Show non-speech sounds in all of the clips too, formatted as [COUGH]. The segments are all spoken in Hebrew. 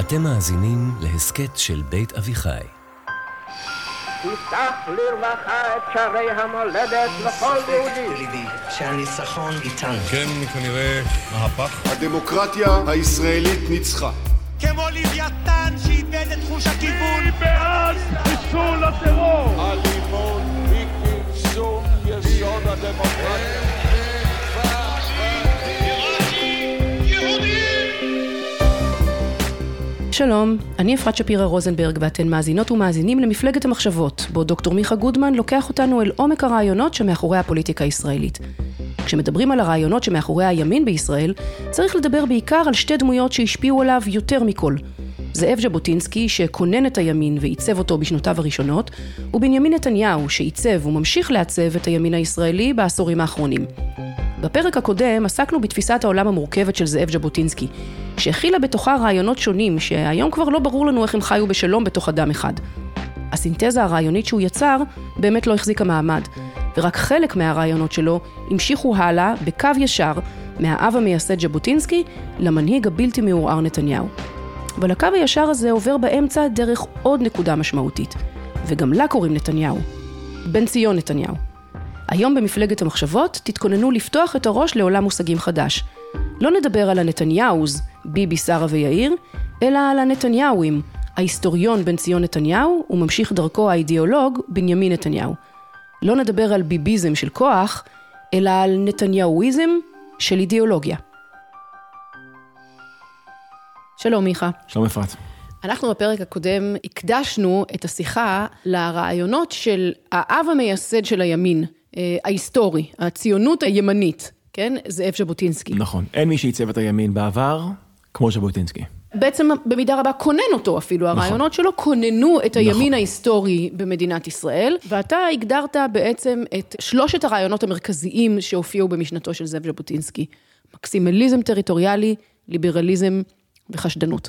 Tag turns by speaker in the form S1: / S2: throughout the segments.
S1: אתם מאזינים להסכת של בית אביחי.
S2: תפתח לרווחה את שערי המולדת לכל יהודי.
S3: שהניצחון איתנו.
S4: כן, כנראה מהפך.
S5: הדמוקרטיה הישראלית ניצחה.
S6: כמו לוויתן שאיבד את חוש הכיוון.
S7: בעד חיסול הטרור.
S8: אלימות היא כרסום יסוד הדמוקרטיה.
S9: שלום, אני אפרת שפירא רוזנברג ואתן מאזינות ומאזינים למפלגת המחשבות, בו דוקטור מיכה גודמן לוקח אותנו אל עומק הרעיונות שמאחורי הפוליטיקה הישראלית. כשמדברים על הרעיונות שמאחורי הימין בישראל, צריך לדבר בעיקר על שתי דמויות שהשפיעו עליו יותר מכל. זאב ז'בוטינסקי, שכונן את הימין ועיצב אותו בשנותיו הראשונות, ובנימין נתניהו, שעיצב וממשיך לעצב את הימין הישראלי בעשורים האחרונים. בפרק הקודם עסקנו בתפיסת העולם המורכבת של זאב ז'בוטינסקי, שהכילה בתוכה רעיונות שונים, שהיום כבר לא ברור לנו איך הם חיו בשלום בתוך אדם אחד. הסינתזה הרעיונית שהוא יצר באמת לא החזיקה מעמד, ורק חלק מהרעיונות שלו המשיכו הלאה בקו ישר מהאב המייסד ז'בוטינסקי למנהיג הבלתי מעורער נתניהו. אבל הקו הישר הזה עובר באמצע דרך עוד נקודה משמעותית, וגם לה קוראים נתניהו. בן ציון נתניהו. היום במפלגת המחשבות תתכוננו לפתוח את הראש לעולם מושגים חדש. לא נדבר על הנתניהוז, ביבי, שרה ויאיר, אלא על הנתניהוים, ההיסטוריון בן ציון נתניהו וממשיך דרכו האידיאולוג בנימין נתניהו. לא נדבר על ביביזם של כוח, אלא על נתניהואיזם של אידיאולוגיה. שלום מיכה.
S10: שלום אפרת.
S9: אנחנו בפרק הקודם הקדשנו את השיחה לרעיונות של האב המייסד של הימין, אה, ההיסטורי, הציונות הימנית, כן? זאב ז'בוטינסקי.
S10: נכון, אין מי שעיצב את הימין בעבר כמו ז'בוטינסקי.
S9: בעצם במידה רבה כונן אותו אפילו, נכון. הרעיונות שלו כוננו את הימין נכון. ההיסטורי במדינת ישראל, ואתה הגדרת בעצם את שלושת הרעיונות המרכזיים שהופיעו במשנתו של זאב ז'בוטינסקי. מקסימליזם טריטוריאלי, ליברליזם וחשדנות.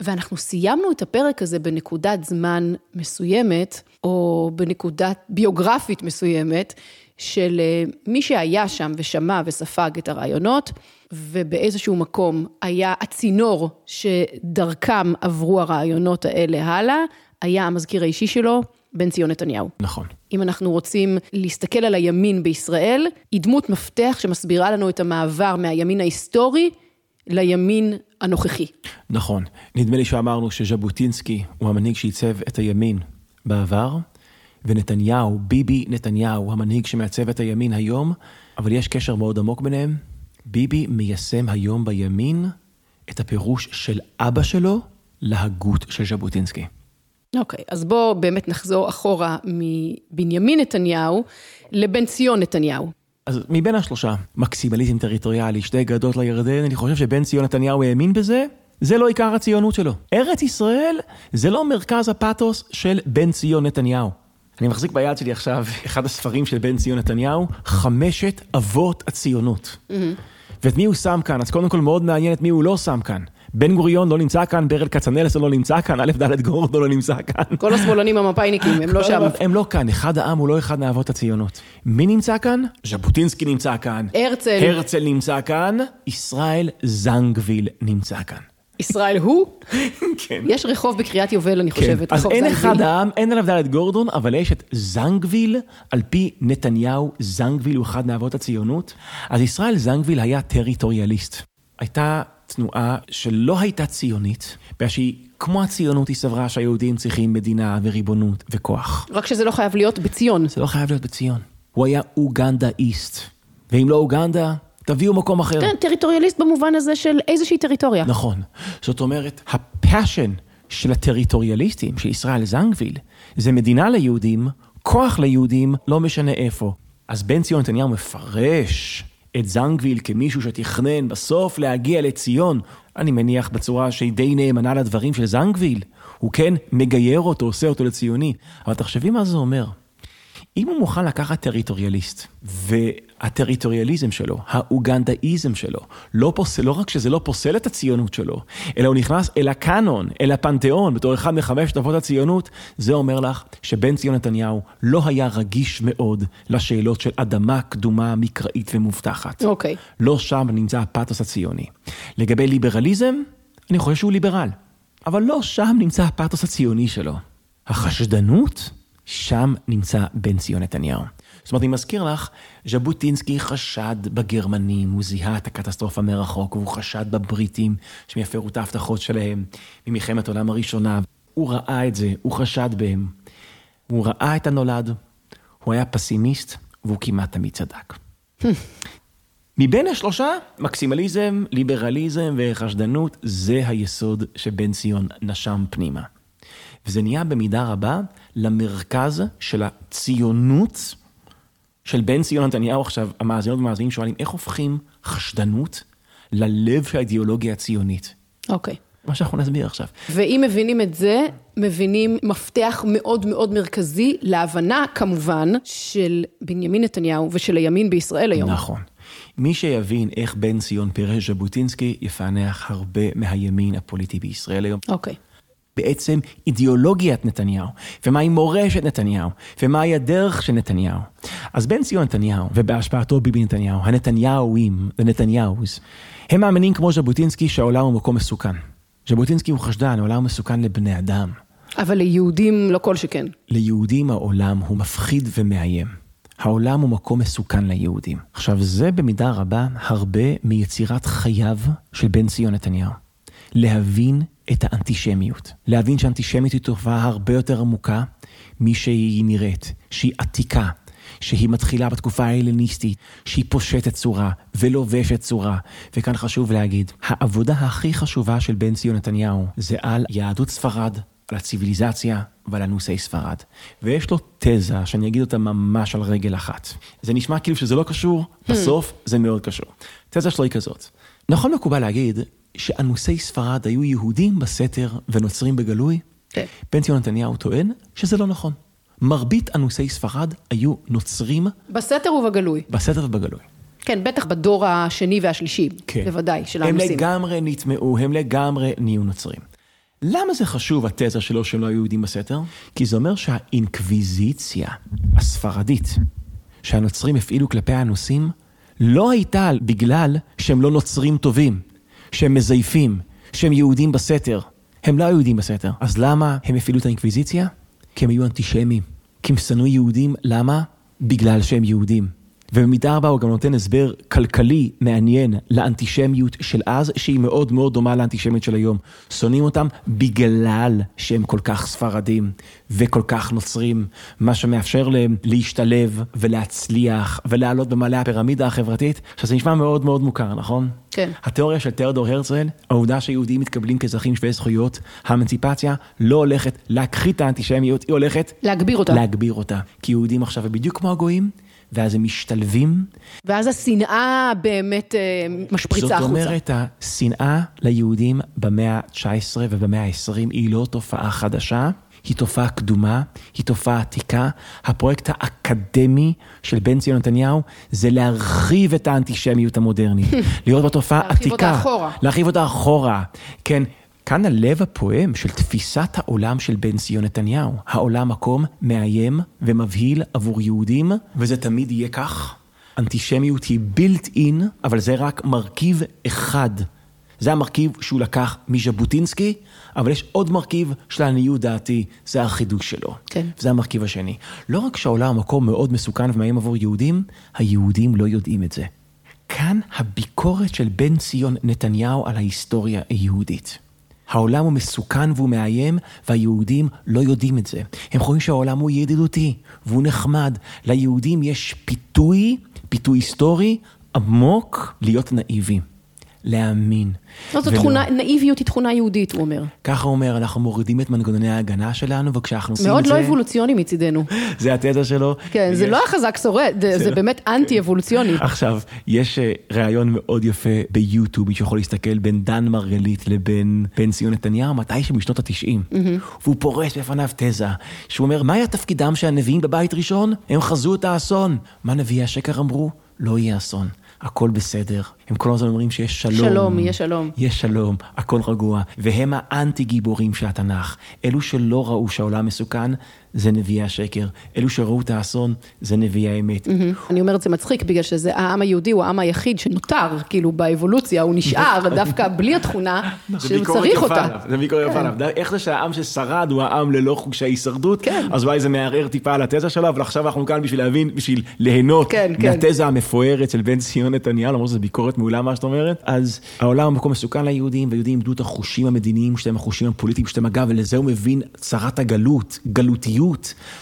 S9: ואנחנו סיימנו את הפרק הזה בנקודת זמן מסוימת, או בנקודה ביוגרפית מסוימת, של אה, מי שהיה שם ושמע וספג את הרעיונות, ובאיזשהו מקום היה הצינור שדרכם עברו הרעיונות האלה הלאה, היה המזכיר האישי שלו, בן ציון נתניהו.
S10: נכון.
S9: אם אנחנו רוצים להסתכל על הימין בישראל, היא דמות מפתח שמסבירה לנו את המעבר מהימין ההיסטורי לימין הנוכחי.
S10: נכון. נדמה לי שאמרנו שז'בוטינסקי הוא המנהיג שעיצב את הימין בעבר, ונתניהו, ביבי נתניהו, המנהיג שמעצב את הימין היום, אבל יש קשר מאוד עמוק ביניהם. ביבי מיישם היום בימין את הפירוש של אבא שלו להגות של ז'בוטינסקי.
S9: אוקיי, okay, אז בואו באמת נחזור אחורה מבנימין נתניהו לבן ציון נתניהו.
S10: אז מבין השלושה, מקסימליזם טריטוריאלי, שתי גדות לירדן, אני חושב שבן ציון נתניהו האמין בזה, זה לא עיקר הציונות שלו. ארץ ישראל זה לא מרכז הפאתוס של בן ציון נתניהו. אני מחזיק ביד שלי עכשיו אחד הספרים של בן ציון נתניהו, חמשת אבות הציונות. Mm-hmm. ואת מי הוא שם כאן? אז קודם כל מאוד מעניין את מי הוא לא שם כאן. בן גוריון לא נמצא כאן, ברל כצנלס לא נמצא כאן, א' ד' גורדו לא נמצא כאן.
S9: כל השמאלנים המפאיניקים, הם לא [LAUGHS] שם.
S10: הם לא כאן, אחד העם הוא לא אחד מאבות הציונות. מי נמצא כאן? ז'בוטינסקי נמצא כאן.
S9: הרצל.
S10: הרצל נמצא כאן. ישראל זנגוויל נמצא כאן.
S9: ישראל הוא? כן. יש רחוב בקריאת יובל, אני כן. חושבת.
S10: אז אין אחד העם, אין אל"ף דל"ת גורדון, אבל יש את זנגוויל, על פי נתניהו, זנגוויל הוא אחד מאבות הציונות. אז ישראל זנגוויל היה טריטוריאליסט. הייתה תנועה שלא הייתה ציונית, בגלל שהיא, כמו הציונות, היא סברה שהיהודים צריכים מדינה וריבונות וכוח.
S9: רק שזה לא חייב להיות בציון.
S10: זה לא חייב להיות בציון. הוא היה אוגנדיסט. ואם לא אוגנדה, תביאו מקום אחר.
S9: כן, טריטוריאליסט במובן הזה של איזושהי טריטוריה.
S10: נכון. זאת אומרת, הפשן של הטריטוריאליסטים, של ישראל זנגוויל, זה מדינה ליהודים, כוח ליהודים, לא משנה איפה. אז בן ציון נתניהו מפרש את זנגוויל כמישהו שתכנן בסוף להגיע לציון, אני מניח בצורה שהיא די נאמנה לדברים של זנגוויל. הוא כן מגייר אותו, עושה אותו לציוני. אבל תחשבי מה זה אומר. אם הוא מוכן לקחת טריטוריאליסט, והטריטוריאליזם שלו, האוגנדאיזם שלו, לא, פוסל, לא רק שזה לא פוסל את הציונות שלו, אלא הוא נכנס אל הקאנון, אל הפנתיאון, בתור אחד מחמשת אבות הציונות, זה אומר לך שבן ציון נתניהו לא היה רגיש מאוד לשאלות של אדמה קדומה, מקראית ומובטחת.
S9: אוקיי. Okay.
S10: לא שם נמצא הפתוס הציוני. לגבי ליברליזם, אני חושב שהוא ליברל. אבל לא שם נמצא הפתוס הציוני שלו. החשדנות, שם נמצא בן ציון נתניהו. זאת אומרת, אני מזכיר לך, ז'בוטינסקי חשד בגרמנים, הוא זיהה את הקטסטרופה מרחוק, והוא חשד בבריטים שהם יפרו את ההבטחות שלהם ממלחמת העולם הראשונה. הוא ראה את זה, הוא חשד בהם. הוא ראה את הנולד, הוא היה פסימיסט, והוא כמעט תמיד צדק. מבין השלושה, מקסימליזם, ליברליזם וחשדנות, זה היסוד שבן ציון נשם פנימה. וזה נהיה במידה רבה למרכז של הציונות של בן ציון נתניהו. עכשיו, המאזינות והמאזינים שואלים, איך הופכים חשדנות ללב של האידיאולוגיה הציונית?
S9: אוקיי.
S10: מה שאנחנו נסביר עכשיו.
S9: ואם מבינים את זה, מבינים מפתח מאוד מאוד מרכזי להבנה, כמובן, של בנימין נתניהו ושל הימין בישראל היום.
S10: נכון. מי שיבין איך בן ציון פירש ז'בוטינסקי, יפענח הרבה מהימין הפוליטי בישראל היום.
S9: אוקיי.
S10: בעצם אידיאולוגיית נתניהו, ומהי מורשת נתניהו, ומהי הדרך של נתניהו. אז בן ציון נתניהו, ובהשפעתו ביבי נתניהו, הנתניהוים, the הם מאמינים כמו ז'בוטינסקי שהעולם הוא מקום מסוכן. ז'בוטינסקי הוא חשדן, העולם מסוכן לבני אדם.
S9: אבל ליהודים לא כל שכן.
S10: ליהודים העולם הוא מפחיד ומאיים. העולם הוא מקום מסוכן ליהודים. עכשיו, זה במידה רבה הרבה מיצירת חייו של בן ציון נתניהו. להבין את האנטישמיות. להבין שאנטישמיות היא תופעה הרבה יותר עמוקה משהיא נראית, שהיא עתיקה, שהיא מתחילה בתקופה ההלניסטית, שהיא פושטת צורה ולובשת צורה. וכאן חשוב להגיד, העבודה הכי חשובה של בן ציון נתניהו זה על יהדות ספרד, על הציוויליזציה ועל הנושאי ספרד. ויש לו תזה שאני אגיד אותה ממש על רגל אחת. זה נשמע כאילו שזה לא קשור, בסוף זה מאוד קשור. תזה שלו היא כזאת. נכון מקובל להגיד שאנוסי ספרד היו יהודים בסתר ונוצרים בגלוי?
S9: כן.
S10: בן ציון נתניהו טוען שזה לא נכון. מרבית אנוסי ספרד היו נוצרים
S9: בסתר ובגלוי.
S10: בסתר ובגלוי.
S9: כן, בטח בדור השני והשלישי.
S10: כן.
S9: בוודאי, של
S10: הם
S9: האנוסים.
S10: לגמרי נטמעו, הם לגמרי נהיו נוצרים. למה זה חשוב, התזה שלו שהם לא היו יהודים בסתר? כי זה אומר שהאינקוויזיציה הספרדית שהנוצרים הפעילו כלפי האנוסים, לא הייתה בגלל שהם לא נוצרים טובים, שהם מזייפים, שהם יהודים בסתר. הם לא יהודים בסתר. אז למה הם הפעילו את האינקוויזיציה? כי הם היו אנטישמים. כי הם שנאו יהודים, למה? בגלל שהם יהודים. ובמידה רבה הוא גם נותן הסבר כלכלי מעניין לאנטישמיות של אז, שהיא מאוד מאוד דומה לאנטישמיות של היום. שונאים אותם בגלל שהם כל כך ספרדים וכל כך נוצרים, מה שמאפשר להם להשתלב ולהצליח ולעלות במעלה הפירמידה החברתית. עכשיו זה נשמע מאוד מאוד מוכר, נכון?
S9: כן.
S10: התיאוריה של תיאודור הרצל, העובדה שיהודים מתקבלים כאזרחים שווי זכויות, האמנציפציה לא הולכת להכחיד את האנטישמיות, היא הולכת
S9: להגביר אותה.
S10: להגביר אותה. כי יהודים עכשיו הם בדיוק כמו הגויים, ואז הם משתלבים.
S9: ואז השנאה באמת אה, משפריצה
S10: זאת
S9: החוצה.
S10: אומרת, השנאה ליהודים במאה ה-19 ובמאה ה-20 היא לא תופעה חדשה, היא תופעה קדומה, היא תופעה עתיקה. הפרויקט האקדמי של בן ציון נתניהו זה להרחיב את האנטישמיות המודרנית. [LAUGHS] לראות בתופעה עתיקה.
S9: להרחיב אותה אחורה.
S10: להרחיב אותה אחורה, כן. כאן הלב הפועם של תפיסת העולם של בן ציון נתניהו. העולם מקום מאיים ומבהיל עבור יהודים, וזה תמיד יהיה כך. אנטישמיות היא בילט אין, אבל זה רק מרכיב אחד. זה המרכיב שהוא לקח מז'בוטינסקי, אבל יש עוד מרכיב שלעניות דעתי, זה החידוש שלו.
S9: כן.
S10: וזה המרכיב השני. לא רק שהעולם מקום מאוד מסוכן ומאיים עבור יהודים, היהודים לא יודעים את זה. כאן הביקורת של בן ציון נתניהו על ההיסטוריה היהודית. העולם הוא מסוכן והוא מאיים, והיהודים לא יודעים את זה. הם חושבים שהעולם הוא ידידותי, והוא נחמד. ליהודים יש פיתוי, פיתוי היסטורי, עמוק, להיות נאיבי. להאמין.
S9: לא, זו
S10: ולא-
S9: תכונה, נאיביות היא תכונה יהודית, הוא אומר.
S10: ככה הוא אומר, אנחנו מורידים את מנגנוני ההגנה שלנו, וכשאנחנו עושים את
S9: מאוד
S10: זה...
S9: לא אבולוציוני מצידנו. [LAUGHS]
S10: זה התזה שלו.
S9: כן, זה
S10: ויש-
S9: לא החזק שורד, זה- זה באמת אנטי-אבולוציוני.
S10: עכשיו, יש אה, ראיון מאוד יפה ביוטיוב, מי שיכול להסתכל בין דן מרגלית לבין בן ציון נתניהו, מתי שבשנות התשעים. והוא פורס בפניו תזה, שהוא אומר, מה היה תפקידם של הנביאים בבית ראשון? הם חזו את האסון. מה נביאי השקר אמרו? לא יהיה אסון. הכל בסדר. הם כל הזמן אומרים שיש שלום.
S9: שלום, יהיה שלום.
S10: יש שלום, הכל רגוע, והם האנטי גיבורים של התנ"ך. אלו שלא ראו שהעולם מסוכן, זה נביאי השקר. אלו שראו את האסון, זה נביאי האמת.
S9: אני אומרת זה מצחיק, בגלל שזה העם היהודי הוא העם היחיד שנותר, כאילו באבולוציה, הוא נשאר דווקא בלי התכונה
S10: זה
S9: שהוא צריך אותה.
S10: זה ביקורת יפה עליו. איך זה שהעם ששרד הוא העם ללא חוגשי הישרדות?
S9: כן.
S10: אז אולי זה מערער טיפה על התזה שלו, אבל עכשיו אנחנו כאן בשביל להבין, בשביל ליהנות
S9: כן, כן.
S10: מהתזה המפוארת של בן ציון נתניהו, למרות שזו ביקורת מעולה מה שאת אומרת. אז העולם הוא מקום מסוכן ליהודים, ויהודים איבדו את החושים המדיניים שלהם, החושים הפוליטיים שלהם, אגב, ולזה הוא מבין צרת הגלות, גלותיות,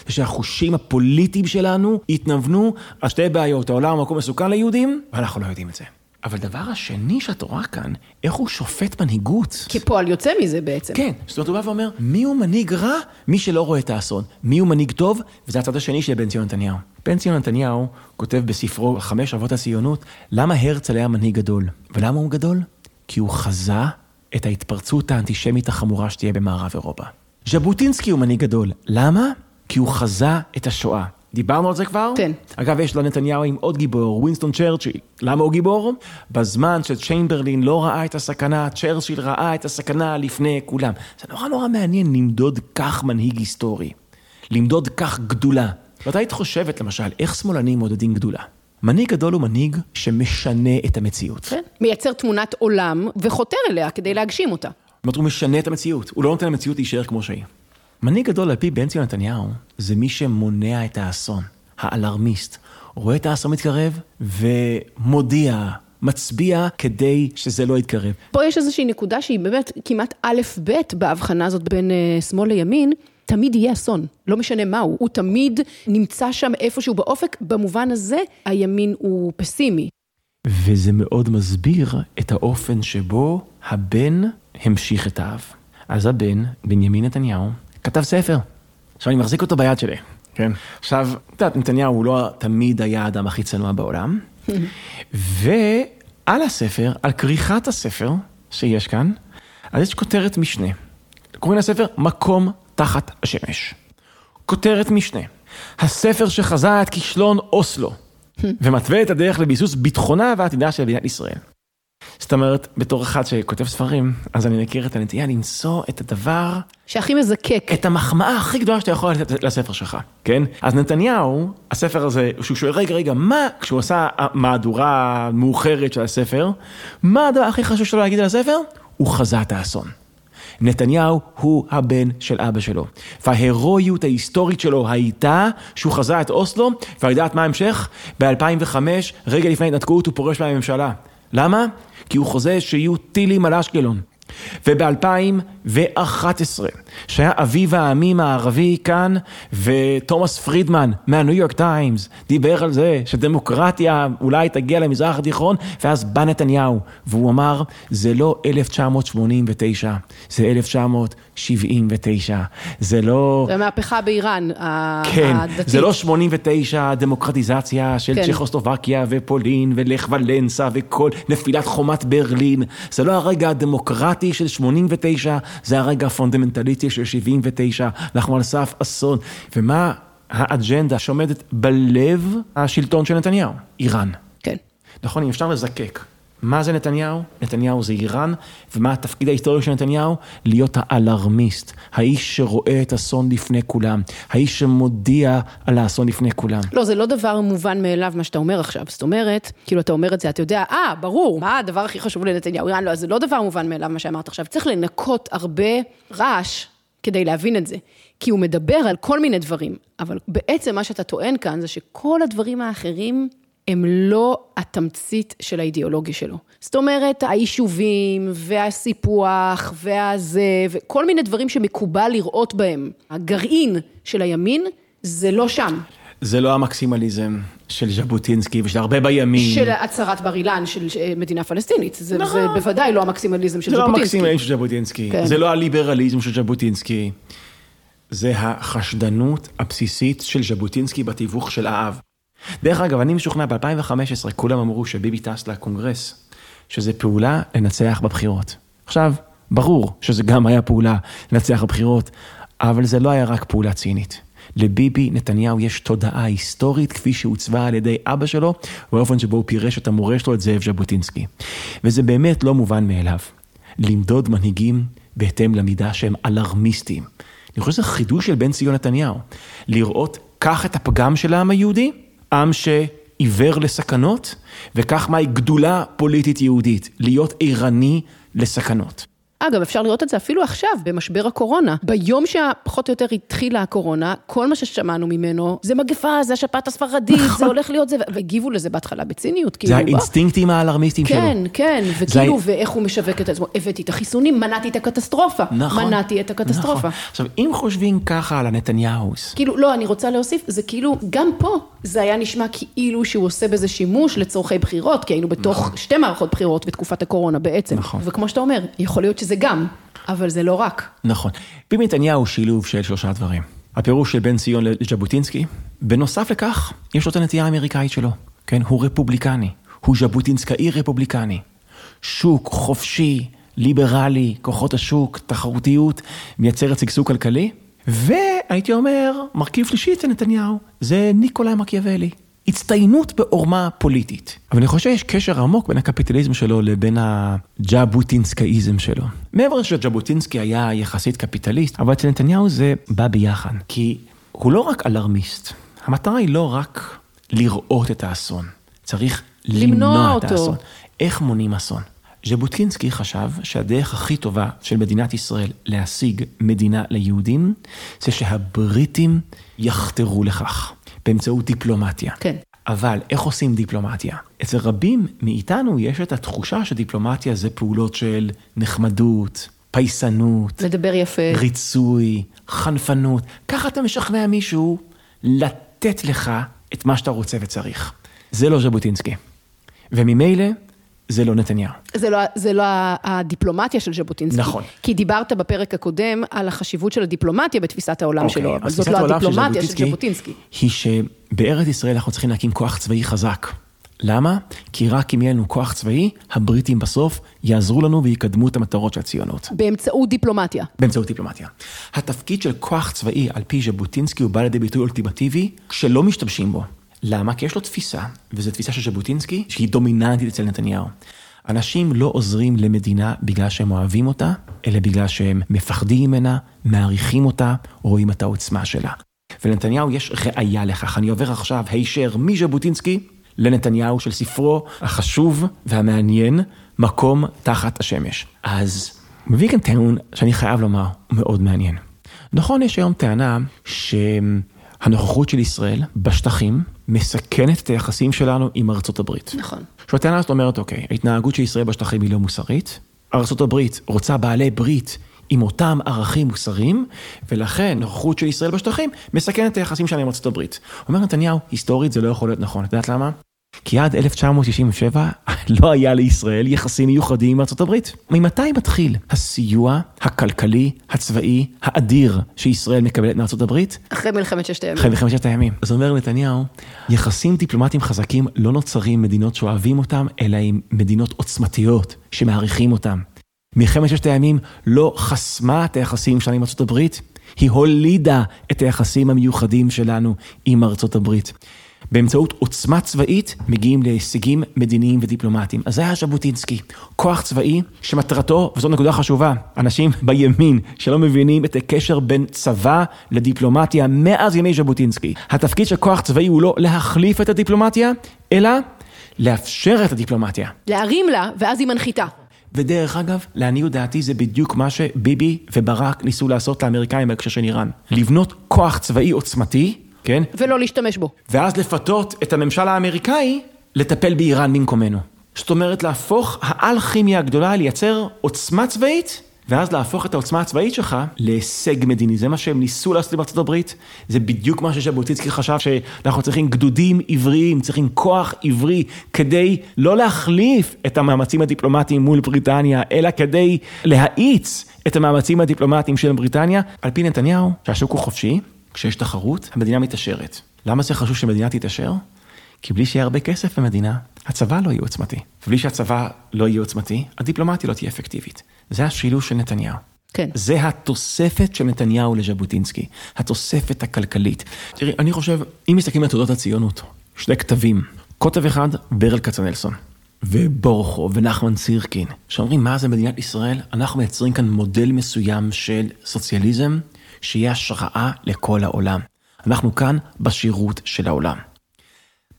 S10: זה שהחושים הפוליטיים שלנו התנוונו על שתי בעיות, העולם הוא מקום מסוכן ליהודים, ואנחנו לא יודעים את זה. אבל דבר השני שאת רואה כאן, איך הוא שופט מנהיגות.
S9: כפועל יוצא מזה בעצם.
S10: כן, זאת אומרת, הוא בא ואומר, מי הוא מנהיג רע? מי שלא רואה את האסון. מי הוא מנהיג טוב? וזה הצד השני של בן ציון נתניהו. בן ציון נתניהו כותב בספרו חמש אבות הציונות, למה הרצל היה מנהיג גדול? ולמה הוא גדול? כי הוא חזה את ההתפרצות האנטישמית החמורה שתהיה במערב אירופה. ז'בוטינסקי הוא מנהיג גדול. למה? כי הוא חזה את השואה. דיברנו על זה כבר?
S9: כן.
S10: אגב, יש לנתניהו עם עוד גיבור, ווינסטון צ'רצ'יל. למה הוא גיבור? בזמן שצ'יימברלין לא ראה את הסכנה, צ'רצ'יל ראה את הסכנה לפני כולם. זה נורא נורא מעניין למדוד כך מנהיג היסטורי. למדוד כך גדולה. ואת היית חושבת, למשל, איך שמאלנים מודדים גדולה? מנהיג גדול הוא מנהיג שמשנה את המציאות.
S9: כן. מייצר תמונת עולם וחותר אליה כדי להגשים אותה.
S10: זאת אומרת, הוא משנה את המציאות, הוא לא נותן למציאות להישאר כמו שהיא. מנהיג גדול על פי בן ציון נתניהו, זה מי שמונע את האסון, האלרמיסט. רואה את האסון מתקרב ומודיע, מצביע כדי שזה לא יתקרב.
S9: פה יש איזושהי נקודה שהיא באמת כמעט א'-ב' בהבחנה הזאת בין אה, שמאל לימין. תמיד יהיה אסון, לא משנה מהו, הוא תמיד נמצא שם איפשהו באופק, במובן הזה הימין הוא פסימי.
S10: וזה מאוד מסביר את האופן שבו הבן המשיך את האב. אז הבן, בנימין נתניהו, כתב ספר. עכשיו אני מחזיק אותו ביד שלי, כן? עכשיו, את יודעת, נתניהו הוא לא תמיד היה האדם הכי צנוע בעולם, [LAUGHS] ועל הספר, על כריכת הספר שיש כאן, אז יש כותרת משנה. קוראים לספר מקום תחת השמש. כותרת משנה, הספר שחזה את כישלון אוסלו, [LAUGHS] ומתווה את הדרך לביסוס ביטחונה ועתידה של מדינת ישראל. זאת אומרת, בתור אחד שכותב ספרים, אז אני מכיר את הנטייה למצוא את הדבר,
S9: שהכי מזקק.
S10: את המחמאה הכי גדולה שאתה יכול לתת לספר שלך, כן? אז נתניהו, הספר הזה, שהוא שואל, רגע, רגע, מה, כשהוא עשה מהדורה מאוחרת של הספר, מה הדבר הכי חשוב שלו להגיד על הספר? הוא חזה את האסון. נתניהו הוא הבן של אבא שלו. וההירואיות ההיסטורית שלו הייתה שהוא חזה את אוסלו, ואת יודעת מה ההמשך? ב-2005, רגע לפני ההתנתקות, הוא פורש מהממשלה. למה? כי הוא חוזה שיהיו טילים על אשקלון. וב-2011, שהיה אביב העמים הערבי כאן, ותומאס פרידמן מהניו יורק טיימס דיבר על זה שדמוקרטיה אולי תגיע למזרח התיכון, ואז בא נתניהו, והוא אמר, זה לא 1989, זה 1979, זה לא...
S9: זה מהפכה באיראן,
S10: כן,
S9: הדתית.
S10: זה לא 89, דמוקרטיזציה של
S9: כן.
S10: צ'כוסלובקיה ופולין ולך ולנסה וכל נפילת חומת ברלין. זה לא הרגע הדמוקרטי של 89, זה הרגע הפונדמנטליסטי של 79, אנחנו על סף אסון. ומה האג'נדה שעומדת בלב השלטון של נתניהו? איראן.
S9: כן.
S10: נכון, אם אפשר לזקק. מה זה נתניהו? נתניהו זה איראן, ומה התפקיד ההיסטורי של נתניהו? להיות האלרמיסט, האיש שרואה את אסון לפני כולם, האיש שמודיע על האסון לפני כולם.
S9: לא, זה לא דבר מובן מאליו מה שאתה אומר עכשיו. זאת אומרת, כאילו אתה אומר את זה, אתה יודע, אה, ברור, מה הדבר הכי חשוב לנתניהו? איראן, לא, זה לא דבר מובן מאליו מה שאמרת עכשיו. צריך לנקות הרבה רעש כדי להבין את זה. כי הוא מדבר על כל מיני דברים, אבל בעצם מה שאתה טוען כאן זה שכל הדברים האחרים הם לא התמצית של האידיאולוגיה שלו. זאת אומרת, היישובים, והסיפוח, והזה, וכל מיני דברים שמקובל לראות בהם. הגרעין של הימין, זה לא שם.
S10: זה לא המקסימליזם של ז'בוטינסקי ושל הרבה בימין.
S9: של הצהרת בר אילן של אה, מדינה פלסטינית. זה,
S10: נכון.
S9: זה בוודאי לא המקסימליזם של
S10: זה לא
S9: ז'בוטינסקי.
S10: המקסימליזם של ז'בוטינסקי,
S9: כן.
S10: זה לא הליברליזם של ז'בוטינסקי. זה החשדנות הבסיסית של ז'בוטינסקי בתיווך של האב. דרך אגב, אני משוכנע, ב-2015 כולם אמרו שביבי טס לקונגרס, שזה פעולה לנצח בבחירות. עכשיו, ברור שזה גם היה פעולה לנצח בבחירות, אבל זה לא היה רק פעולה צינית. לביבי נתניהו יש תודעה היסטורית כפי שעוצבה על ידי אבא שלו, באופן שבו הוא פירש את המורה שלו, את זאב ז'בוטינסקי. וזה באמת לא מובן מאליו. למדוד מנהיגים בהתאם למידה שהם אלרמיסטים. אני חושב שזה חידוש של בן ציון נתניהו. לראות, קח את הפגם של העם היהודי, עם שעיוור לסכנות, וקח מהי גדולה פוליטית יהודית, להיות ערני לסכנות.
S9: אגב, אפשר לראות את זה אפילו עכשיו, במשבר הקורונה. ביום שפחות או יותר התחילה הקורונה, כל מה ששמענו ממנו, זה מגפה, זה השפעת הספרדית, זה הולך להיות זה, והגיבו לזה בהתחלה בציניות, כאילו...
S10: זה האינסטינקטים האלרמיסטיים שלו.
S9: כן, כן, וכאילו, ואיך הוא משווק את עצמו, הבאתי את החיסונים, מנעתי את הקטסטרופה.
S10: נכון.
S9: מנעתי את הקטסטרופה.
S10: נכון. עכשיו, אם חושבים ככה על הנתניהוס,
S9: כאילו, לא, אני רוצה להוסיף, זה כאילו, גם פה, זה היה נשמע כאילו שהוא עושה בזה שימוש לצורכי בחירות, כי היינו בתוך שתי מערכות בחירות בתקופת הקורונה בעצם.
S10: נכון.
S9: וכמו שאתה אומר, יכול להיות שזה גם, אבל זה לא רק.
S10: נכון. ביבי נתניהו הוא שילוב של שלושה דברים. הפירוש של בן ציון לז'בוטינסקי, בנוסף לכך, יש לו את הנטייה האמריקאית שלו, כן? הוא רפובליקני, הוא ז'בוטינסקאי רפובליקני. שוק חופשי, ליברלי, כוחות השוק, תחרותיות, מייצרת שגשוג כלכלי. והייתי אומר, מרכיב שלישי אצל נתניהו, זה ניקולאי מקיאוולי. הצטיינות בעורמה פוליטית. אבל אני חושב שיש קשר עמוק בין הקפיטליזם שלו לבין הג'בוטינסקאיזם שלו. מעבר שג'בוטינסקי היה יחסית קפיטליסט, אבל אצל נתניהו זה בא ביחד. כי הוא לא רק אלרמיסט, המטרה היא לא רק לראות את האסון, צריך למנוע, למנוע את האסון. איך מונעים אסון? ז'בוטינסקי חשב שהדרך הכי טובה של מדינת ישראל להשיג מדינה ליהודים, זה שהבריטים יחתרו לכך. באמצעות דיפלומטיה.
S9: כן.
S10: אבל איך עושים דיפלומטיה? אצל רבים מאיתנו יש את התחושה שדיפלומטיה זה פעולות של נחמדות, פייסנות.
S9: לדבר יפה.
S10: ריצוי, חנפנות. ככה אתה משכנע מישהו לתת לך את מה שאתה רוצה וצריך. זה לא ז'בוטינסקי. וממילא, זה לא נתניהו.
S9: זה לא, זה לא הדיפלומטיה של ז'בוטינסקי.
S10: נכון.
S9: כי דיברת בפרק הקודם על החשיבות של הדיפלומטיה בתפיסת העולם
S10: אוקיי,
S9: שלו, אבל זאת לא הדיפלומטיה של
S10: ז'בוטינסקי
S9: ז'בוטינסקי.
S10: היא שבארץ ישראל אנחנו צריכים להקים כוח צבאי חזק. למה? כי רק אם יהיה לנו כוח צבאי, הבריטים בסוף יעזרו לנו ויקדמו את המטרות של הציונות.
S9: באמצעות דיפלומטיה.
S10: באמצעות דיפלומטיה. התפקיד של כוח צבאי על פי ז'בוטינסקי הוא בא לידי ביטוי אולטימטיבי, שלא משתמשים בו. למה? כי יש לו תפיסה, וזו תפיסה של ז'בוטינסקי, שהיא דומיננטית אצל נתניהו. אנשים לא עוזרים למדינה בגלל שהם אוהבים אותה, אלא בגלל שהם מפחדים ממנה, מעריכים אותה, רואים את העוצמה שלה. ולנתניהו יש ראייה לכך. אני עובר עכשיו הישר מז'בוטינסקי לנתניהו של ספרו החשוב והמעניין, מקום תחת השמש. אז מביא כאן טיעון שאני חייב לומר, הוא מאוד מעניין. נכון, יש היום טענה שהנוכחות של ישראל בשטחים מסכנת את היחסים שלנו עם ארצות הברית.
S9: נכון.
S10: עכשיו הטענה הזאת אומרת, אוקיי, ההתנהגות של ישראל בשטחים היא לא מוסרית, ארצות הברית רוצה בעלי ברית עם אותם ערכים מוסריים, ולכן נוכחות של ישראל בשטחים מסכנת את היחסים שלנו עם ארצות הברית. אומר נתניהו, היסטורית זה לא יכול להיות נכון, את יודעת למה? כי עד 1967 [LAUGHS] לא היה לישראל יחסים מיוחדים עם הברית. ממתי מתחיל הסיוע הכלכלי, הצבאי, האדיר שישראל מקבלת הברית?
S9: אחרי מלחמת ששת הימים.
S10: אחרי מלחמת ששת הימים. אז אומר נתניהו, יחסים דיפלומטיים חזקים לא נוצרים מדינות שאוהבים אותם, אלא עם מדינות עוצמתיות שמעריכים אותם. מלחמת ששת הימים לא חסמה את היחסים שלנו עם הברית, היא הולידה את היחסים המיוחדים שלנו עם ארצות הברית. באמצעות עוצמה צבאית מגיעים להישגים מדיניים ודיפלומטיים. אז זה היה ז'בוטינסקי, כוח צבאי שמטרתו, וזו נקודה חשובה, אנשים בימין שלא מבינים את הקשר בין צבא לדיפלומטיה מאז ימי ז'בוטינסקי. התפקיד של כוח צבאי הוא לא להחליף את הדיפלומטיה, אלא לאפשר את הדיפלומטיה.
S9: להרים לה, ואז היא מנחיתה.
S10: ודרך אגב, לעניות דעתי זה בדיוק מה שביבי וברק ניסו לעשות לאמריקאים בהקשר של איראן. לבנות כוח צבאי עוצמתי, כן?
S9: ולא להשתמש בו.
S10: ואז לפתות את הממשל האמריקאי לטפל באיראן במקומנו. זאת אומרת, להפוך האל-כימיה הגדולה, לייצר עוצמה צבאית, ואז להפוך את העוצמה הצבאית שלך להישג מדיני. זה מה שהם ניסו לעשות בארצות הברית, זה בדיוק מה שז'בוטינסקי חשב, שאנחנו צריכים גדודים עבריים, צריכים כוח עברי, כדי לא להחליף את המאמצים הדיפלומטיים מול בריטניה, אלא כדי להאיץ את המאמצים הדיפלומטיים של בריטניה. על פי נתניהו, שהשוק הוא חופשי, כשיש תחרות, המדינה מתעשרת. למה זה חשוב שמדינה תתעשר? כי בלי שיהיה הרבה כסף במדינה, הצבא לא יהיה עוצמתי. ובלי שהצבא לא יהיה עוצמתי, הדיפלומטיה לא תהיה אפקטיבית. זה השילוש של נתניהו.
S9: כן.
S10: זה התוספת של נתניהו לז'בוטינסקי, התוספת הכלכלית. תראי, אני חושב, אם מסתכלים על תעודות הציונות, שני כתבים, כותב אחד, ברל כצנלסון, ובורוכו ונחמן סירקין, שאומרים מה זה מדינת ישראל, אנחנו מייצרים כאן מודל מסוים של סוציאליזם, שיהיה השראה לכל העולם. אנחנו כאן בשירות של העולם.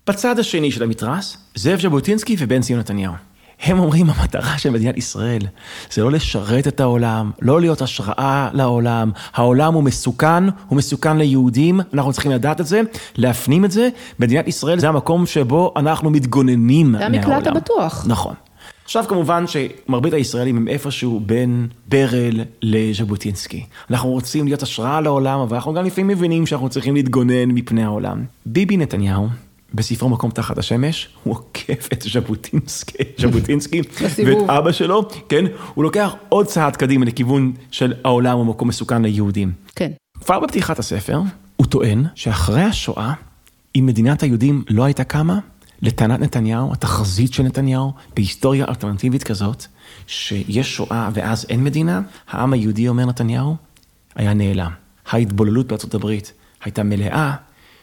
S10: בצד השני של המתרס, זאב ז'בוטינסקי ובן ציון נתניהו. הם אומרים, המטרה של מדינת ישראל זה לא לשרת את העולם, לא להיות השראה לעולם. העולם הוא מסוכן, הוא מסוכן ליהודים, אנחנו צריכים לדעת את זה, להפנים את זה. מדינת ישראל זה המקום שבו אנחנו מתגוננים מהעולם.
S9: זה המקלט הבטוח.
S10: נכון. עכשיו כמובן שמרבית הישראלים הם איפשהו בין ברל לז'בוטינסקי. אנחנו רוצים להיות השראה לעולם, אבל אנחנו גם לפעמים מבינים שאנחנו צריכים להתגונן מפני העולם. ביבי נתניהו, בספרו מקום תחת השמש, הוא עוקף את ז'בוטינסקי, [LAUGHS] ז'בוטינסקי ואת אבא שלו, כן? הוא לוקח עוד צעד קדימה לכיוון של העולם הוא מקום מסוכן ליהודים.
S9: כן.
S10: כבר בפתיחת הספר, הוא טוען שאחרי השואה, אם מדינת היהודים לא הייתה קמה, לטענת נתניהו, התחזית של נתניהו, בהיסטוריה אלטרנטיבית כזאת, שיש שואה ואז אין מדינה, העם היהודי, אומר נתניהו, היה נעלם. ההתבוללות בארצות הברית הייתה מלאה,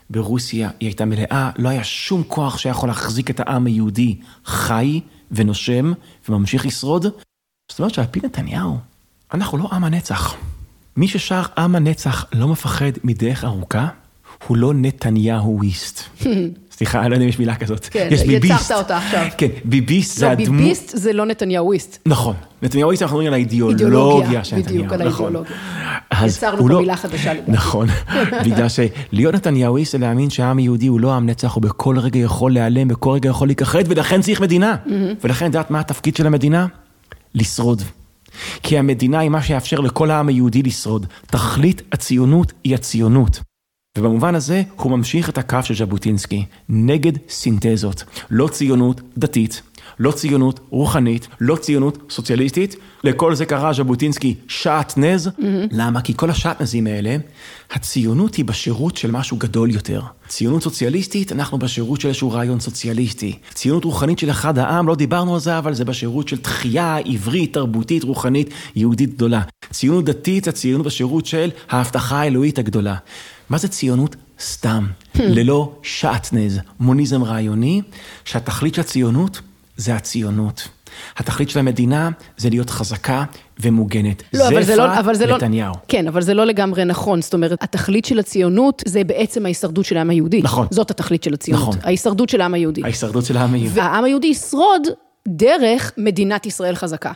S10: ברוסיה היא הייתה מלאה, לא היה שום כוח שיכול להחזיק את העם היהודי חי ונושם וממשיך לשרוד. זאת אומרת שעל פי נתניהו, אנחנו לא עם הנצח. מי ששר עם הנצח לא מפחד מדרך ארוכה, הוא לא נתניהוויסט. [LAUGHS] סליחה, אני לא יודע אם יש מילה כזאת.
S9: כן,
S10: יש ביביסט.
S9: יצרת אותה עכשיו.
S10: כן, ביביסט זה
S9: לא,
S10: הדמות...
S9: ביביסט זה לא נתניהוויסט.
S10: נכון. נתניהוויסט אנחנו מדברים על האידיאולוגיה
S9: אידיאולוגיה,
S10: של
S9: בדיוק,
S10: נתניהו.
S9: על
S10: נכון.
S9: האידיאולוגיה.
S10: אז
S9: יצרנו פה
S10: לא-
S9: מילה חדשה לדעתי.
S10: נכון, [LAUGHS] בגלל שלהיות נתניהוויסט זה להאמין שהעם היהודי הוא לא עם נצח, הוא בכל רגע יכול להיעלם, בכל רגע יכול להיכחד, ולכן צריך מדינה. ולכן, את יודעת מה התפקיד של המדינה? לשרוד. כי המדינה היא מה שיאפשר לכל העם היהודי לשרוד. תכלית הציונות היא הציונות. ובמובן הזה הוא ממשיך את הקו של ז'בוטינסקי, נגד סינתזות. לא ציונות דתית, לא ציונות רוחנית, לא ציונות סוציאליסטית. לכל זה קרא ז'בוטינסקי שעטנז. למה? כי כל השעטנזים האלה, הציונות היא בשירות של משהו גדול יותר. ציונות סוציאליסטית, אנחנו בשירות של איזשהו רעיון סוציאליסטי. ציונות רוחנית של אחד העם, לא דיברנו על זה, אבל זה בשירות של תחייה עברית, תרבותית, רוחנית, יהודית גדולה. ציונות דתית, הציונות בשירות של ההבטחה האלוהית הגדולה. מה זה ציונות? סתם, ללא שעטנז, מוניזם רעיוני, שהתכלית של הציונות זה הציונות. התכלית של המדינה זה להיות חזקה ומוגנת.
S9: לא, אבל זה לא, אבל זה לא,
S10: נתניהו.
S9: כן, אבל זה לא לגמרי נכון. זאת אומרת, התכלית של הציונות זה בעצם ההישרדות של העם היהודי.
S10: נכון.
S9: זאת התכלית של הציונות.
S10: נכון.
S9: ההישרדות של העם היהודי.
S10: ההישרדות של העם היהודי.
S9: והעם היהודי ישרוד דרך מדינת ישראל חזקה.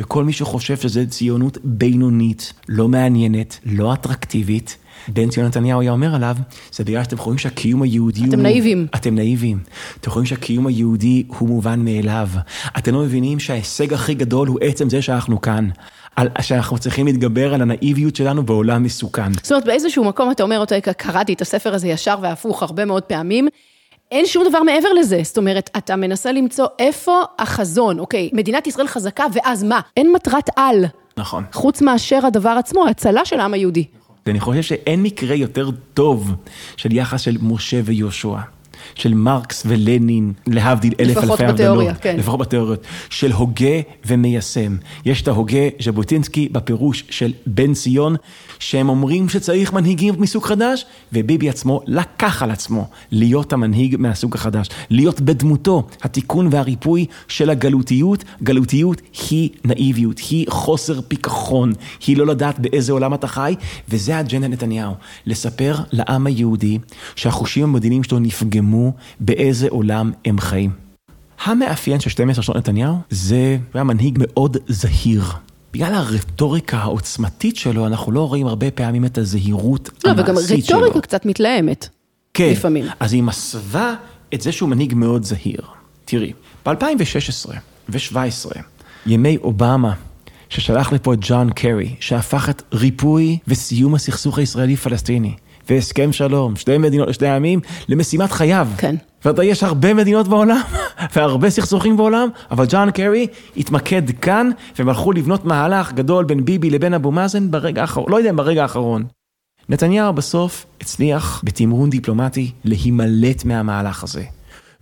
S10: וכל מי שחושב שזו ציונות בינונית, לא מעניינת, לא אטרקטיבית, בן ציון נתניהו היה אומר עליו, זה בגלל שאתם חושבים שהקיום היהודי הוא...
S9: אתם נאיבים.
S10: אתם נאיבים. אתם חושבים שהקיום היהודי הוא מובן מאליו. אתם לא מבינים שההישג הכי גדול הוא עצם זה שאנחנו כאן. על, שאנחנו צריכים להתגבר על הנאיביות שלנו בעולם מסוכן.
S9: זאת אומרת, באיזשהו מקום אתה אומר, אותה, קראתי את הספר הזה ישר והפוך הרבה מאוד פעמים. אין שום דבר מעבר לזה, זאת אומרת, אתה מנסה למצוא איפה החזון, אוקיי, מדינת ישראל חזקה, ואז מה? אין מטרת על.
S10: נכון.
S9: חוץ מאשר הדבר עצמו, הצלה של העם היהודי.
S10: ואני חושב שאין מקרה יותר טוב של יחס של משה ויהושע. של מרקס ולנין, להבדיל אלף אלפי הבדלות.
S9: לפחות בתיאוריה, כן.
S10: לפחות בתיאוריות. של הוגה ומיישם. יש את ההוגה ז'בוטינסקי בפירוש של בן ציון, שהם אומרים שצריך מנהיגים מסוג חדש, וביבי עצמו לקח על עצמו להיות המנהיג מהסוג החדש. להיות בדמותו התיקון והריפוי של הגלותיות. גלותיות היא נאיביות, היא חוסר פיכחון, היא לא לדעת באיזה עולם אתה חי, וזה האג'נדה נתניהו. לספר לעם היהודי שהחושים המדיניים שלו נפגמו. באיזה עולם הם חיים. המאפיין של 12 שנות נתניהו זה, הוא היה מנהיג מאוד זהיר. בגלל הרטוריקה העוצמתית שלו, אנחנו לא רואים הרבה פעמים את הזהירות
S9: לא,
S10: המעשית שלו.
S9: וגם רטוריקה קצת מתלהמת.
S10: כן,
S9: לפעמים.
S10: אז היא מסווה את זה שהוא מנהיג מאוד זהיר. תראי, ב-2016 ו-2017, ימי אובמה, ששלח לפה את ג'ון קרי, שהפך את ריפוי וסיום הסכסוך הישראלי-פלסטיני. והסכם שלום, שתי מדינות לשני עמים, למשימת חייו.
S9: כן.
S10: ואתה יש הרבה מדינות בעולם, [LAUGHS] והרבה סכסוכים בעולם, אבל ג'ון קרי התמקד כאן, והם הלכו לבנות מהלך גדול בין ביבי לבין אבו מאזן ברגע האחרון, לא יודע אם ברגע האחרון. נתניהו בסוף הצליח בתמרון דיפלומטי להימלט מהמהלך הזה,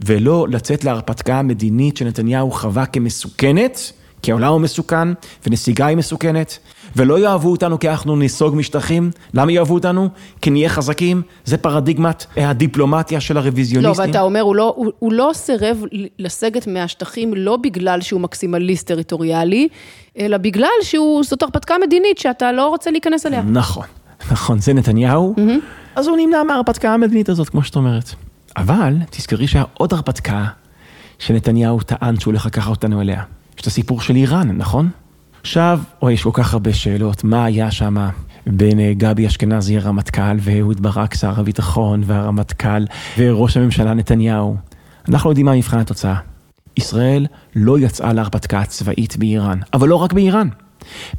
S10: ולא לצאת להרפתקה המדינית שנתניהו חווה כמסוכנת, כי העולם הוא מסוכן, ונסיגה היא מסוכנת, ולא יאהבו אותנו כי אנחנו ניסוג משטחים. למה יאהבו אותנו? כי נהיה חזקים, זה פרדיגמת הדיפלומטיה של
S9: לא,
S10: הרוויזיוניסטים.
S9: ואתה אומר, הוא לא, הוא, הוא לא סירב לסגת מהשטחים לא בגלל שהוא מקסימליסט טריטוריאלי, אלא בגלל שזאת הרפתקה מדינית שאתה לא רוצה להיכנס אליה.
S10: נכון, נכון, זה נתניהו, אז הוא נמנע מההרפתקה המדינית הזאת, כמו שאת אומרת. אבל תזכרי שהיה עוד הרפתקה שנתניהו טען שהוא הולך לקחת אותנו אליה. יש את הסיפור של איראן, נכון? עכשיו, אוי, יש כל כך הרבה שאלות, מה היה שם בין אה, גבי אשכנזי הרמטכ"ל ואהוד ברק שר הביטחון והרמטכ"ל וראש הממשלה נתניהו. אנחנו יודעים מה מבחן התוצאה. ישראל לא יצאה להרפתקה הצבאית באיראן, אבל לא רק באיראן.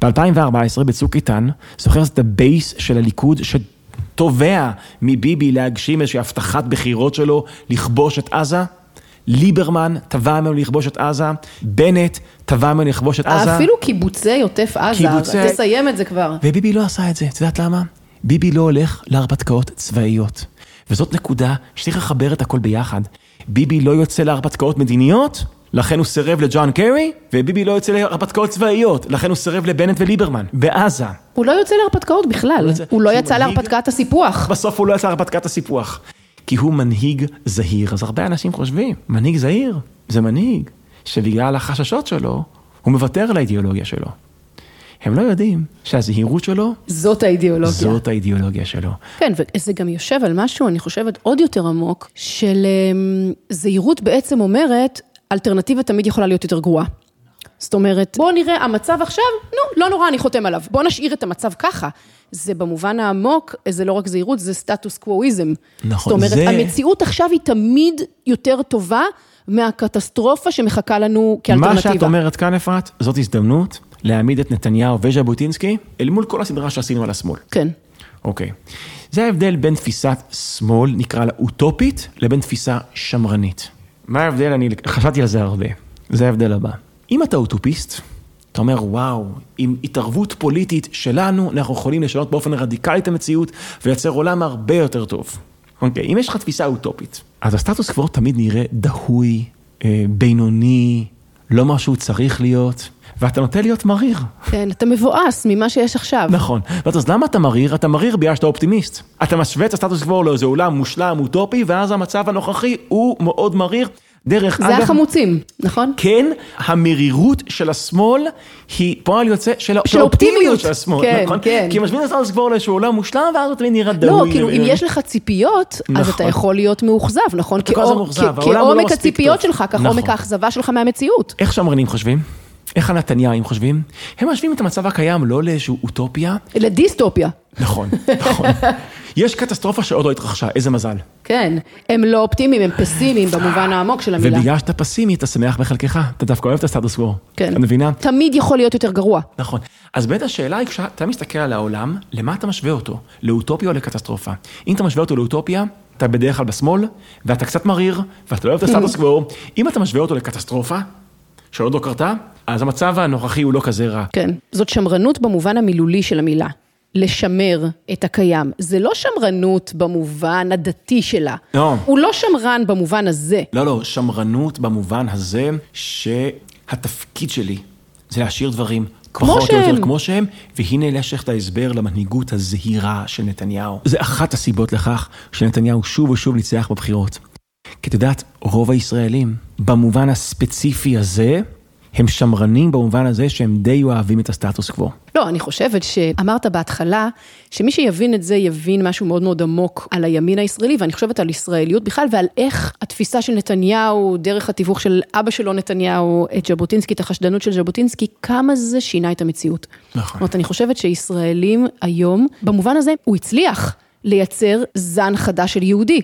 S10: ב-2014 בצוק איתן, זוכר את הבייס של הליכוד שתובע מביבי להגשים איזושהי הבטחת בחירות שלו לכבוש את עזה? ליברמן תבע ממנו לכבוש את עזה, בנט תבע ממנו לכבוש את עזה.
S9: אפילו קיבוצי עוטף עזה,
S10: קיבוצי-
S9: תסיים את זה כבר.
S10: וביבי לא עשה את זה, את יודעת למה? ביבי לא הולך להרפתקאות צבאיות. וזאת נקודה שצריך לחבר את הכל ביחד. ביבי לא יוצא להרפתקאות מדיניות, לכן הוא סירב לג'ון קרי, וביבי לא יוצא להרפתקאות צבאיות, לכן הוא סירב לבנט וליברמן, בעזה.
S9: הוא לא יוצא להרפתקאות בכלל, הוא לא
S10: שהוא
S9: יצא להרפתקת הסיפוח.
S10: בסוף הוא לא יצא להרפתקת הסיפוח. כי הוא מנהיג זהיר. אז הרבה אנשים חושבים, מנהיג זהיר זה מנהיג שבגלל החששות שלו, הוא מוותר על האידיאולוגיה שלו. הם לא יודעים שהזהירות שלו,
S9: זאת האידיאולוגיה.
S10: זאת האידיאולוגיה שלו.
S9: כן, וזה גם יושב על משהו, אני חושבת, עוד יותר עמוק, של אמ, זהירות בעצם אומרת, אלטרנטיבה תמיד יכולה להיות יותר גרועה. זאת אומרת, בואו נראה, המצב עכשיו, נו, לא נורא, אני חותם עליו. בואו נשאיר את המצב ככה. זה במובן העמוק, זה לא רק זהירות, זה סטטוס קוויזם.
S10: נכון,
S9: זאת אומרת,
S10: זה-
S9: המציאות עכשיו היא תמיד יותר טובה מהקטסטרופה שמחכה לנו כאלטרנטיבה.
S10: מה שאת אומרת כאן, אפרת, זאת הזדמנות להעמיד את נתניהו וז'בוטינסקי אל מול כל הסדרה שעשינו על השמאל.
S9: כן.
S10: אוקיי. זה ההבדל בין תפיסת שמאל, נקרא לה אוטופית, לבין תפיסה שמרנית. מה ההבדל? אני חשבתי על זה הרבה. זה ההבדל הבא. אם אתה אוטופיסט, אתה אומר, וואו, עם התערבות פוליטית שלנו, אנחנו יכולים לשנות באופן רדיקלי את המציאות ולייצר עולם הרבה יותר טוב. אוקיי, אם יש לך תפיסה אוטופית, אז הסטטוס קוו תמיד נראה דהוי, אה, בינוני, לא מה שהוא צריך להיות, ואתה נוטה להיות מריר.
S9: כן, אתה מבואס ממה שיש עכשיו.
S10: נכון. אז למה אתה מריר? אתה מריר בגלל שאתה אופטימיסט. אתה משווה את הסטטוס קוו לאיזה עולם מושלם, אוטופי, ואז המצב הנוכחי הוא מאוד מריר. דרך
S9: זה החמוצים, נכון?
S10: כן, המרירות של השמאל היא פועל יוצא של
S9: של
S10: האופטימיות. של השמאל,
S9: כן,
S10: נכון?
S9: כן.
S10: כי משווים את הסטטוס קוו לאיזשהו עולם מושלם, ואז תמיד נראה
S9: לא,
S10: דהוי.
S9: כאילו, אם יש לך ציפיות, אז
S10: נכון.
S9: אתה יכול להיות מאוכזב, נכון?
S10: אתה כל הזמן מאוכזב, העולם לא
S9: כעומק
S10: מספיק
S9: הציפיות
S10: טוב.
S9: שלך, כך
S10: נכון.
S9: עומק האכזבה שלך מהמציאות.
S10: איך שמרנים חושבים? איך הנתניהים חושבים? הם משווים את המצב הקיים לא לאיזשהו אוטופיה.
S9: לדיסטופיה.
S10: נכון, נכון. יש קטסטרופה שעוד לא התרחשה, איזה מזל.
S9: כן, הם לא אופטימיים, הם פסימיים במובן העמוק של המילה.
S10: ובגלל שאתה פסימי, אתה שמח בחלקך. אתה דווקא אוהב את הסטטוס קוו.
S9: כן.
S10: את מבינה?
S9: תמיד יכול להיות יותר גרוע.
S10: נכון. אז באמת השאלה היא, כשאתה מסתכל על העולם, למה אתה משווה אותו? לאוטופיה או לקטסטרופה? אם אתה משווה אותו לאוטופיה, אתה בדרך כלל בשמאל, ואתה קצת מריר, ואתה לא אוהב את הסטטוס קוו. אם אתה משווה אותו לקטסטרופה, שעוד לא קרתה, אז המצב הנוכחי הוא לא כזה רע.
S9: כן. זאת שמרנות במובן המילולי של המילה. לשמר את הקיים. זה לא שמרנות במובן הדתי שלה.
S10: לא.
S9: הוא לא שמרן במובן הזה.
S10: לא, לא, שמרנות במובן הזה שהתפקיד שלי זה להשאיר דברים
S9: כמו
S10: פחות או יותר
S9: שהם.
S10: כמו שהם, והנה יש לך את ההסבר למנהיגות הזהירה של נתניהו. זה אחת הסיבות לכך שנתניהו שוב ושוב ניצח בבחירות. כי את יודעת, רוב הישראלים, במובן הספציפי הזה, הם שמרנים במובן הזה שהם די אוהבים את הסטטוס קוו.
S9: לא, אני חושבת שאמרת בהתחלה, שמי שיבין את זה יבין משהו מאוד מאוד עמוק על הימין הישראלי, ואני חושבת על ישראליות בכלל, ועל איך התפיסה של נתניהו, דרך התיווך של אבא שלו נתניהו, את ז'בוטינסקי, את החשדנות של ז'בוטינסקי, כמה זה שינה את המציאות.
S10: נכון.
S9: זאת אומרת, אני חושבת שישראלים היום, במובן הזה, הוא הצליח לייצר זן חדש של יהודי.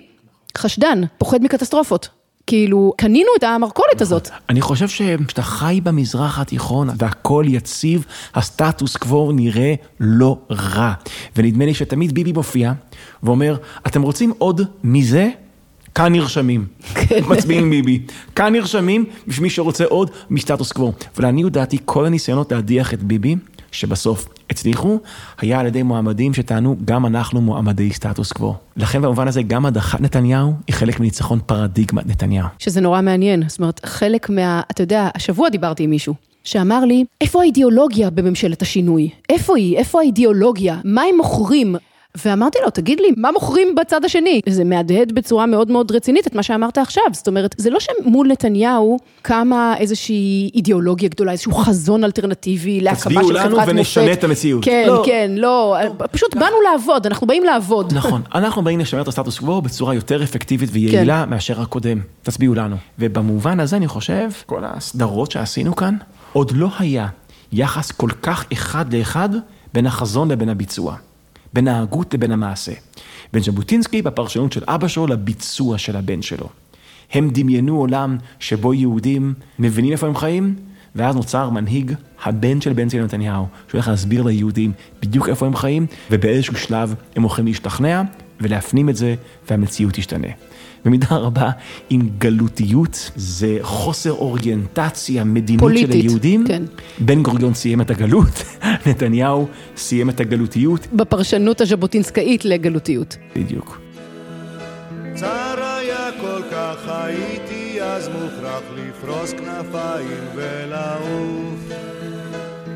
S9: חשדן, פוחד מקטסטרופות. כאילו, קנינו את המרכולת הזאת.
S10: אני חושב שכשאתה חי במזרח התיכון והכל יציב, הסטטוס קוו נראה לא רע. ונדמה לי שתמיד ביבי מופיע ואומר, אתם רוצים עוד מזה? כאן נרשמים. מצביעים ביבי. כאן נרשמים בשביל מי שרוצה עוד מסטטוס קוו. ולעניות דעתי, כל הניסיונות להדיח את ביבי, שבסוף הצליחו, היה על ידי מועמדים שטענו, גם אנחנו מועמדי סטטוס קוו. לכן במובן הזה, גם הדחת נתניהו היא חלק מניצחון פרדיגמת נתניהו.
S9: שזה נורא מעניין, זאת אומרת, חלק מה... אתה יודע, השבוע דיברתי עם מישהו, שאמר לי, איפה האידיאולוגיה בממשלת השינוי? איפה היא? איפה האידיאולוגיה? מה הם מוכרים? ואמרתי לו, תגיד לי, מה מוכרים בצד השני? זה מהדהד בצורה מאוד מאוד רצינית את מה שאמרת עכשיו. זאת אומרת, זה לא שמול נתניהו קמה איזושהי אידיאולוגיה גדולה, איזשהו חזון אלטרנטיבי להקמה של חברת מופת.
S10: תצביעו לנו ונשנה את המציאות.
S9: כן,
S10: לא.
S9: כן, לא, פשוט באנו לעבוד, אנחנו באים לעבוד.
S10: נכון, אנחנו באים לשמר את הסטטוס קוו בצורה יותר אפקטיבית ויעילה
S9: כן.
S10: מאשר הקודם. תצביעו לנו. ובמובן הזה אני חושב, כל הסדרות שעשינו כאן, עוד לא היה יחס כל כך אחד לאחד בין החזון לבין הביצוע. בין ההגות לבין המעשה. בין ז'בוטינסקי בפרשנות של אבא שלו לביצוע של הבן שלו. הם דמיינו עולם שבו יהודים מבינים איפה הם חיים, ואז נוצר מנהיג, הבן של בן ציון נתניהו, שהולך להסביר ליהודים בדיוק איפה הם חיים, ובאיזשהו שלב הם הולכים להשתכנע ולהפנים את זה, והמציאות תשתנה. במידה רבה, עם גלותיות, זה חוסר אוריינטציה מדינית
S9: פוליטית,
S10: של היהודים.
S9: כן.
S10: בן גוריון סיים את הגלות, [LAUGHS] נתניהו סיים את הגלותיות.
S9: בפרשנות הז'בוטינסקאית לגלותיות.
S10: בדיוק.
S8: צר היה כל כך הייתי אז מוכרח לפרוס כנפיים ולעוף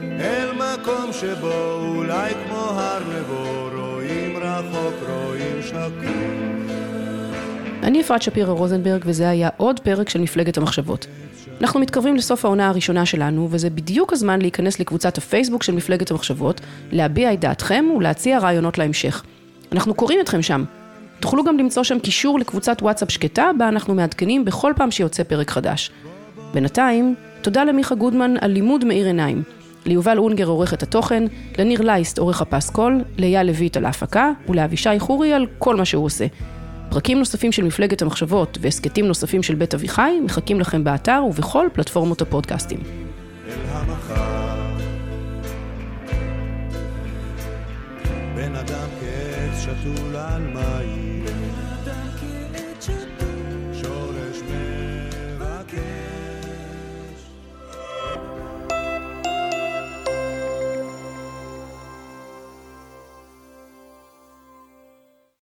S8: אל מקום שבו אולי כמו הר נבו
S9: אני אפרת שפירא רוזנברג, וזה היה עוד פרק של מפלגת המחשבות. אנחנו מתקרבים לסוף העונה הראשונה שלנו, וזה בדיוק הזמן להיכנס לקבוצת הפייסבוק של מפלגת המחשבות, להביע את דעתכם ולהציע רעיונות להמשך. אנחנו קוראים אתכם שם. תוכלו גם למצוא שם קישור לקבוצת וואטסאפ שקטה, בה אנחנו מעדכנים בכל פעם שיוצא פרק חדש. בינתיים, תודה למיכה גודמן על לימוד מאיר עיניים. ליובל אונגר עורך את התוכן, לניר לייסט עורך הפסקול, לאייל לויט על ההפקה, ולאבישי חורי על כל מה שהוא עושה. פרקים נוספים של מפלגת המחשבות והסכתים נוספים של בית אביחי מחכים לכם באתר ובכל פלטפורמות הפודקאסטים.
S8: אל המחר